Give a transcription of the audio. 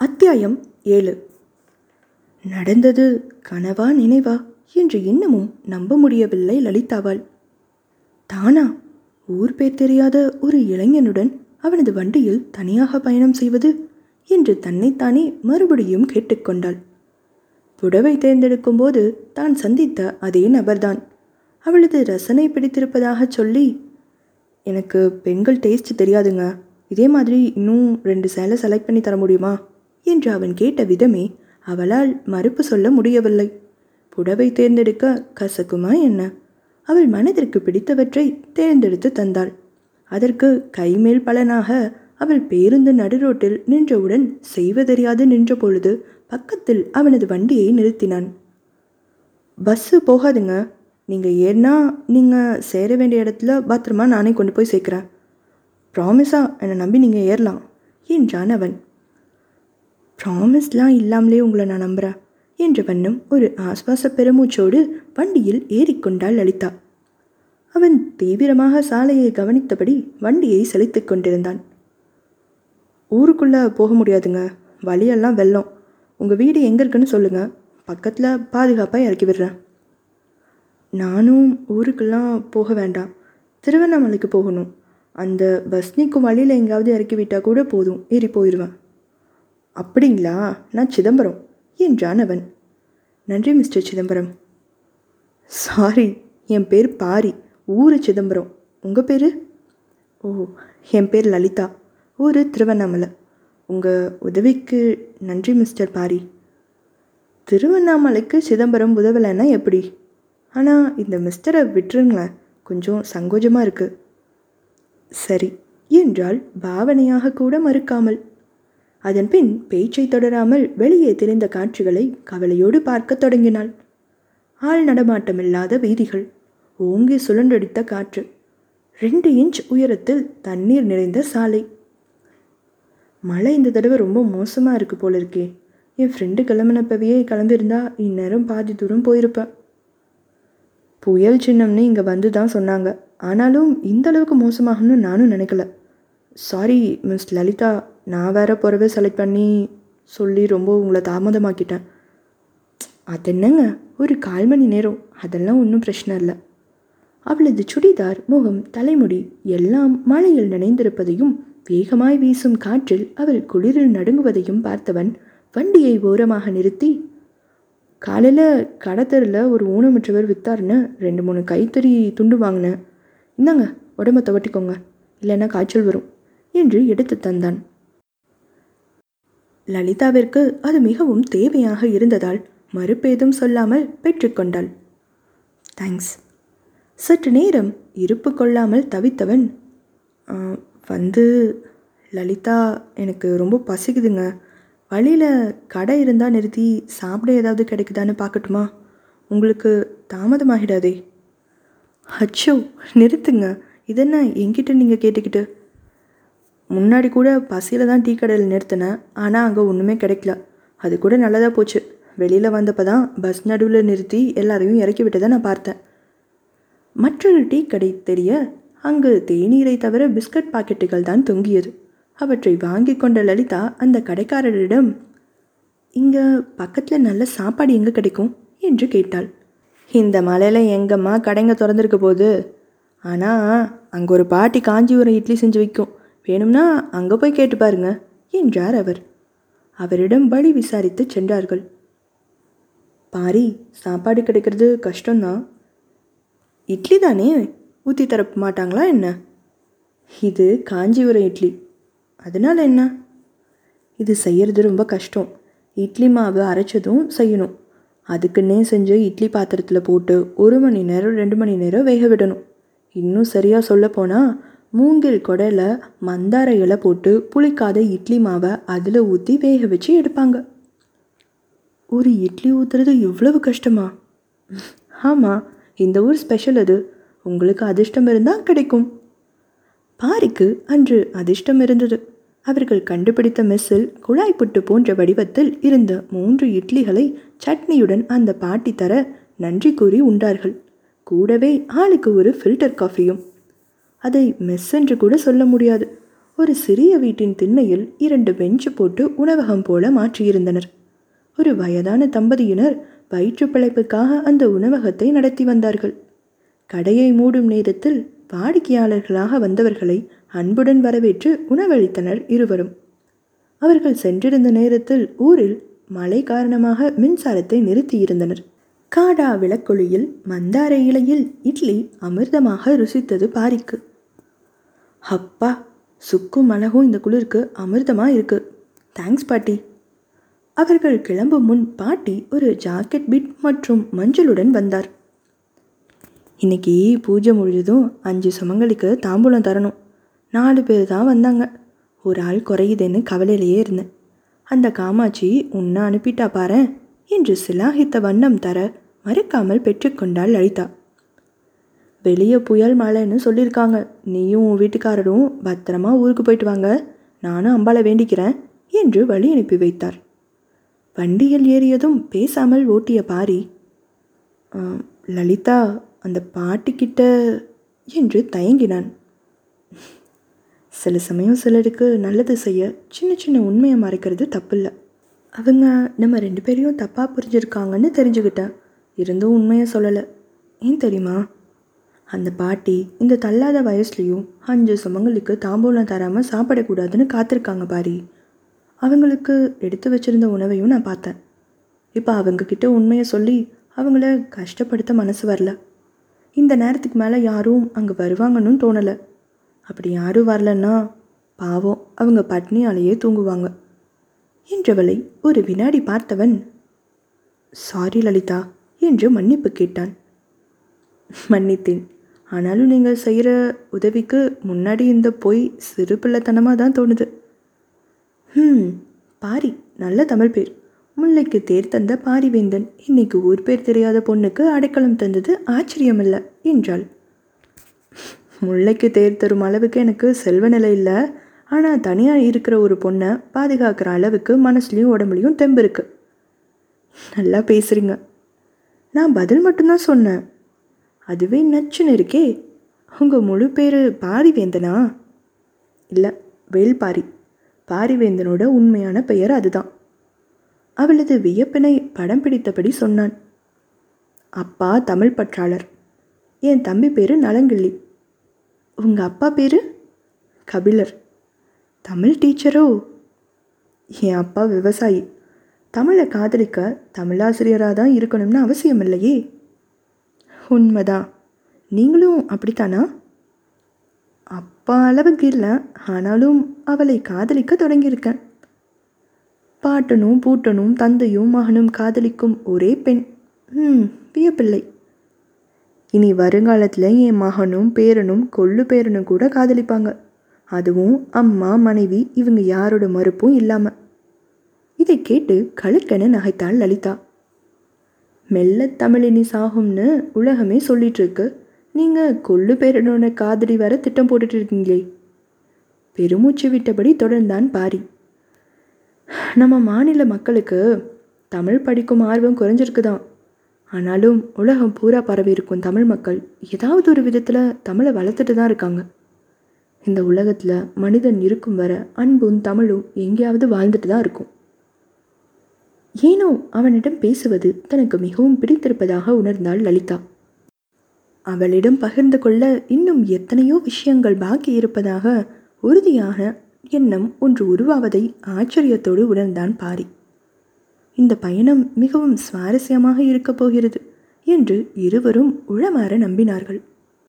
அத்தியாயம் ஏழு. நடந்தது கனவா நினைவா என்று இன்னமும் நம்ப முடியவில்லை லலிதாவாள் தானா? ஊர் பேர் தெரியாத ஒரு இளைஞனுடன் அவனது வண்டியில் தனியாக பயணம் செய்வது என்று தன்னைத்தானே மறுபடியும் கேட்டுக்கொண்டாள். புடவை தேர்ந்தெடுக்கும் போது தான் சந்தித்த அதே நபர்தான். அவளது ரசனை பிடித்திருப்பதாக சொல்லி எனக்கு பெண்கள் டேஸ்ட் தெரியாதுங்க. இதே மாதிரி இன்னும் ரெண்டு சேலை செலக்ட் பண்ணி தர முடியுமா? என்று அவன் கேட்ட விதமே அவளால் மறுப்பு சொல்ல முடியவில்லை. புடவை தேர்ந்தெடுக்க கசக்குமா என்ன? அவள் மனதிற்கு பிடித்தவற்றை தேர்ந்தெடுத்து தந்தாள். அதற்கு கைமேல் பலனாக அவள் பேருந்து நடுரோட்டில் நின்றவுடன் செய்வதறியாது நின்ற பொழுது பக்கத்தில் அவனது வண்டியை நிறுத்தினான். பஸ்ஸு போகாதுங்க. நீங்கள் ஏறினா நீங்கள் சேர வேண்டிய இடத்துல பத்திரமா நானே கொண்டு போய் சேர்க்குறேன். ப்ராமிஸா என்னை நம்பி நீங்கள் ஏறலாம் என்றான் அவன். ப்ராமிஸ்லாம் இல்லாமலே உங்களை நான் நம்புகிறேன் என்ற வண்ணம் ஒரு ஆஸ்வாச பெருமூச்சோடு வண்டியில் ஏறிக்கொண்டாள் லலிதா. அவன் தீவிரமாக சாலையை கவனித்தபடி வண்டியை செலுத்திக் கொண்டிருந்தான். ஊருக்குள்ளே போக முடியாதுங்க. வழியெல்லாம் வெள்ளம். உங்கள் வீடு எங்கே இருக்குன்னு சொல்லுங்கள் பக்கத்தில் பாதுகாப்பாக இறக்கி விடுறேன். நானும் ஊருக்கெல்லாம் போக வேண்டாம். திருவண்ணாமலைக்கு போகணும். அந்த பஸ் நிற்கும் வழியில் எங்கேயாவது இறக்கி விட்டால் கூட போதும். ஏறி போயிடுவேன் அப்படிங்களா? நான் சிதம்பரம் என்றான் அவன். நன்றி மிஸ்டர் சிதம்பரம். சாரி என் பேர் பாரி ஊர் சிதம்பரம். உங்கள் பேர்? ஓ என் பேர் லலிதா ஊர் திருவண்ணாமலை. உங்கள் உதவிக்கு நன்றி மிஸ்டர் பாரி. திருவண்ணாமலைக்கு சிதம்பரம் உதவலைன்னா எப்படி? ஆனால் இந்த மிஸ்டரை விட்டுருங்களேன் கொஞ்சம் சங்கோஜமாக இருக்குது சரி என்றால் பாவனையாக கூட மறுக்காமல். அதன்பின் பேச்சை தொடராமல் வெளியே தெரிந்த காட்சிகளை கவலையோடு பார்க்கத் தொடங்கினாள். ஆள் நடமாட்டமில்லாத வீதிகள் ஓங்கி சுழன்றடித்த காற்று ரெண்டு இன்ச் உயரத்தில் தண்ணீர் நிறைந்த சாலை. மழை இந்த தடவை ரொம்ப மோசமாக இருக்குது போல இருக்கே என் ஃப்ரெண்டு கிளம்பினப்பவே கிளம்பியிருந்தா இந்நேரம் பாதி தூரம் போயிருப்பேன் புயல் சின்னம்னு இங்கே வந்து தான் சொன்னாங்க. ஆனாலும் இந்த அளவுக்கு மோசமாகும்னு நானும் நினைக்கல. Sorry miss Lalitha. நான் வேற பொறவை செலக்ட் பண்ணி சொல்லி ரொம்ப உங்களை தாமதமாக்கிட்டேன். அது என்னங்க? ஒரு கால் மணி நேரம். அதெல்லாம் ஒன்றும் பிரச்சனை இல்லை. அவளது சுடிதார் முகம் தலைமுடி எல்லாம் மழையில் நனைந்திருப்பதையும் வேகமாய் வீசும் காற்றில் அவள் குளிரில் நடுங்குவதையும் பார்த்தவன் வண்டியை ஓரமாக நிறுத்தி காலையில் கடத்தரில் ஒரு ஊனமுற்றவர் வித்தாருன்னு ரெண்டு மூணு கைத்தறி துண்டு வாங்கினேன். இந்தாங்க உடம்ப துவட்டிக்கோங்க. இல்லைன்னா காய்ச்சல் வரும் என்று எடுத்து தந்தான். லலிதாவிற்கு அது மிகவும் தேவையாக இருந்ததால் மறுப்பேதும் சொல்லாமல் பெற்றுக்கொண்டாள் தேங்க்ஸ் சற்று நேரம் இருப்பு கொள்ளாமல் தவித்தவன் வந்து லலிதா எனக்கு ரொம்ப பசிக்குதுங்க. வழியில் கடை இருந்தால் நிறுத்தி சாப்பிட ஏதாவது கிடைக்குதான்னு பார்க்கட்டுமா? உங்களுக்கு தாமதமாகிடாதே. அச்சோ நிறுத்துங்க. இதென்ன என்கிட்ட நீங்கள் கேட்டுக்கிட்டு முன்னாடி கூட பசியில் தான் டீ கடையில் நிறுத்தினேன். ஆனால் அங்கே ஒன்றுமே கிடைக்கல. அது கூட நல்லதாக போச்சு. வெளியில் வந்தப்போ தான் பஸ் நடுவில் நிறுத்தி எல்லாரையும் இறக்கி விட்டதை நான் பார்த்தேன். மற்றொரு டீ கடை தெரிய அங்கு தேநீரை தவிர பிஸ்கட் பாக்கெட்டுகள் தான் தொங்கியது. அவற்றை வாங்கி கொண்ட லலிதா அந்த கடைக்காரரிடம் இங்கே பக்கத்தில் நல்ல சாப்பாடு எங்கே கிடைக்கும்? என்று கேட்டாள். இந்த மலையில் எங்கம்மா கடைங்க திறந்துருக்க போகுது. ஆனால் அங்கே ஒரு பாட்டி காஞ்சிபுரம் இட்லி செஞ்சு விற்கும் வேணும்னா அங்கே போய் கேட்டு பாருங்க என்றார் அவர். அவரிடம் வழி விசாரித்து சென்றார்கள். பாரி சாப்பாடு கிடைக்கிறது கஷ்டம்தான். இட்லி தானே? ஊற்றி தர மாட்டாங்களா என்ன? இது காஞ்சிபுரம் இட்லி. அதனால் என்ன? இது செய்யறது ரொம்ப கஷ்டம். இட்லி மாவு அரைச்சதும் செய்யணும். அதுக்குன்னே செஞ்சு இட்லி பாத்திரத்தில் போட்டு ஒரு மணி நேரம் ரெண்டு மணி நேரம் வேக விடணும். இன்னும் சரியாக சொல்ல போனால் மூங்கில் கொடையில் மந்தார இலை போட்டு புளிக்காத இட்லி மாவை அதில் ஊற்றி வேக வச்சு எடுப்பாங்க. ஒரு இட்லி ஊற்றுறது இவ்வளவு கஷ்டமா? ஆமாம் இந்த ஊர் ஸ்பெஷல் அது. உங்களுக்கு அதிர்ஷ்டம் இருந்தால் கிடைக்கும். பாரிக்கு அன்று அதிர்ஷ்டம் இருந்தது. அவர்கள் கண்டுபிடித்த மெஸ்ஸில் குழாய் புட்டு போன்ற வடிவத்தில் இருந்த மூன்று இட்லிகளை சட்னியுடன் அந்த பாட்டி தர நன்றி கூறி உண்டார்கள். கூடவே ஆளுக்கு ஒரு ஃபில்டர் காஃபியும் அதை மெஸ் என்று கூட சொல்ல முடியாது. ஒரு சிறிய வீட்டின் திண்ணையில் இரண்டு பெஞ்சு போட்டு உணவகம் போல மாற்றியிருந்தனர். ஒரு வயதான தம்பதியினர் வயிற்று பிழைப்புக்காக அந்த உணவகத்தை நடத்தி வந்தார்கள். கடையை மூடும் நேரத்தில் வாடிக்கையாளர்களாக வந்தவர்களை அன்புடன் வரவேற்று உணவளித்தனர் இருவரும். அவர்கள் சென்றிருந்த நேரத்தில் ஊரில் மழை காரணமாக மின்சாரத்தை நிறுத்தியிருந்தனர். காடா விளக்கொளியில் மந்தார இலையில் இட்லி அமிர்தமாக ருசித்தது பாரிக்கு. அப்பா சுக்கும் அழகும் இந்த குளிருக்கு அமிர்தமாக இருக்கு. தேங்க்ஸ் பாட்டி. அவர்கள் கிளம்பும் முன் பாட்டி ஒரு ஜாக்கெட் பிட் மற்றும் மஞ்சளுடன் வந்தார். இன்னைக்கு பூஜை முடிஞ்சதும் அஞ்சு சுமங்கலிக்கு தாம்பூலம் தரணும். நாலு பேர் தான் வந்தாங்க. ஒரு ஆள் குறையுதுன்னு கவலையிலேயே இருந்தேன். அந்த காமாட்சி உன்னை அனுப்பிட்டா பாரு என்று சிலாகித்த வண்ணம் தர மறுக்காமல் பெற்றுக்கொண்டாள் லலிதா. வெளியே புயல் மழைன்னு சொல்லியிருக்காங்க நீயும் உன் வீட்டுக்காரரும் பத்திரமா ஊருக்கு போயிட்டு வாங்க. நானும் அம்பாளை வேண்டிக்கிறேன் என்று வழி அனுப்பி வைத்தார். வண்டியில் ஏறியதும் பேசாமல் ஓட்டிய பாரி லலிதா அந்த பாட்டிக்கிட்ட என்று தயங்கினான். சில சமயம் சிலருக்கு நல்லது செய்ய சின்ன சின்ன உண்மையை மறைக்கிறது தப்பில்லை. அவங்க நம்ம ரெண்டு பேரையும் தப்பாக புரிஞ்சிருக்காங்கன்னு தெரிஞ்சுக்கிட்டேன் இருந்தும் உண்மையை சொல்லலை. ஏன் தெரியுமா? அந்த பாட்டி இந்த தள்ளாத வயசுலேயும் அஞ்சு சுமங்களுக்கு தாம்பூலம் தராமல் சாப்பிடக்கூடாதுன்னு காத்திருக்காங்க பாரி. அவங்களுக்கு எடுத்து வச்சிருந்த உணவையும் நான் பார்த்தேன். இப்போ அவங்கக்கிட்ட உண்மையை சொல்லி அவங்கள கஷ்டப்படுத்த மனசு வரல. இந்த நேரத்துக்கு மேலே யாரும் அங்கே வருவாங்கன்னு தோணலை. அப்படி யாரும் வரலன்னா பாவம் அவங்க பட்னியாலேயே தூங்குவாங்க. என்றவளை ஒரு வினாடி பார்த்தவன். சாரி லலிதா என்று மன்னிப்பு கேட்டான். மன்னித்தேன். ஆனாலும் நீங்கள் செய்கிற உதவிக்கு முன்னாடி இந்த பொய் சிறு பிள்ளைத்தனமாக தான் தோணுது. ம் பாரி நல்ல தமிழ் பேர். முல்லைக்கு தேர் தந்த பாரிவேந்தன். இன்னைக்கு ஊர் பேர் தெரியாத பொண்ணுக்கு அடைக்கலம் தந்தது ஆச்சரியமில்ல என்றாள். முல்லைக்கு தேர் தரும் அளவுக்கு எனக்கு செல்வ நிலை இல்லை. ஆனால் தனியாக இருக்கிற ஒரு பொண்ணை பாதுகாக்கிற அளவுக்கு மனசுலையும் உடம்புலையும் தெம்பு இருக்கு. நல்லா பேசுகிறீங்க நான் பதில் மட்டும்தான் சொன்னேன். அதுவே நச்சுன்னு இருக்கே. உங்கள் முழு பேர் பாரிவேந்தனா? இல்லை வேல்பாரி. பாரிவேந்தனோட உண்மையான பெயர் அதுதான். அவளது வியப்பினை படம் பிடித்தபடி சொன்னான். அப்பா தமிழ் பற்றாளர். என் தம்பி பேர் நலங்கிள்ளி. உங்கள் அப்பா பேர்? கபிலர். தமிழ் டீச்சரோ? என் அப்பா விவசாயி. தமிழை காதலிக்க தமிழாசிரியராக தான் இருக்கணும்னு அவசியம் இல்லையே உண்மைதான். நீங்களும் அப்படித்தானா? அப்பா அளவுக்கு இல்லை ஆனாலும் அவளை காதலிக்க தொடங்கியிருக்கேன். பாட்டனும் பூட்டனும் தந்தையும் மகனும் காதலிக்கும் ஒரே பெண். ம் வியப்பில்லை. இனி வருங்காலத்தில் என் மகனும் பேரனும் கொள்ளு பேரனும் கூட காதலிப்பாங்க. அதுவும் அம்மா மனைவி இவங்க யாரோட மறுப்பும் இல்லாமல் இதை கேட்டு கழுக்கென நகைத்தாள் லலிதா. மெல்ல தமிழினி சாகும்னு உலகமே சொல்லிட்டு இருக்கு நீங்கள் கொள்ளு பேரனோட காதலி வர திட்டம் போட்டுட்டு இருக்கீங்களே பெருமூச்சு விட்டபடி தொடர்ந்தான் பாரி. நம்ம மாநில மக்களுக்கு தமிழ் படிக்கும் ஆர்வம் குறைஞ்சிருக்குதான். ஆனாலும் உலகம் பூரா பரவி இருக்கும் தமிழ் மக்கள் ஏதாவது ஒரு விதத்தில் தமிழை வளர்த்துட்டு தான் இருக்காங்க. இந்த உலகத்தில் மனிதன் இருக்கும் வர அன்பும் தமிழும் எங்கேயாவது வாழ்ந்துட்டு தான் இருக்கும். ஏனோ அவனிடம் பேசுவது தனக்கு மிகவும் பிடித்திருப்பதாக உணர்ந்தாள் லலிதா. அவளிடம் பகிர்ந்து கொள்ள இன்னும் எத்தனையோ விஷயங்கள் பாக்கி இருப்பதாக உறுதியான எண்ணம் ஒன்று உருவாவதை ஆச்சரியத்தோடு உணர்ந்தான் பாரி. இந்த பயணம் மிகவும் சுவாரஸ்யமாக இருக்கப் போகிறது என்று இருவரும் உளமாற நம்பினார்கள்.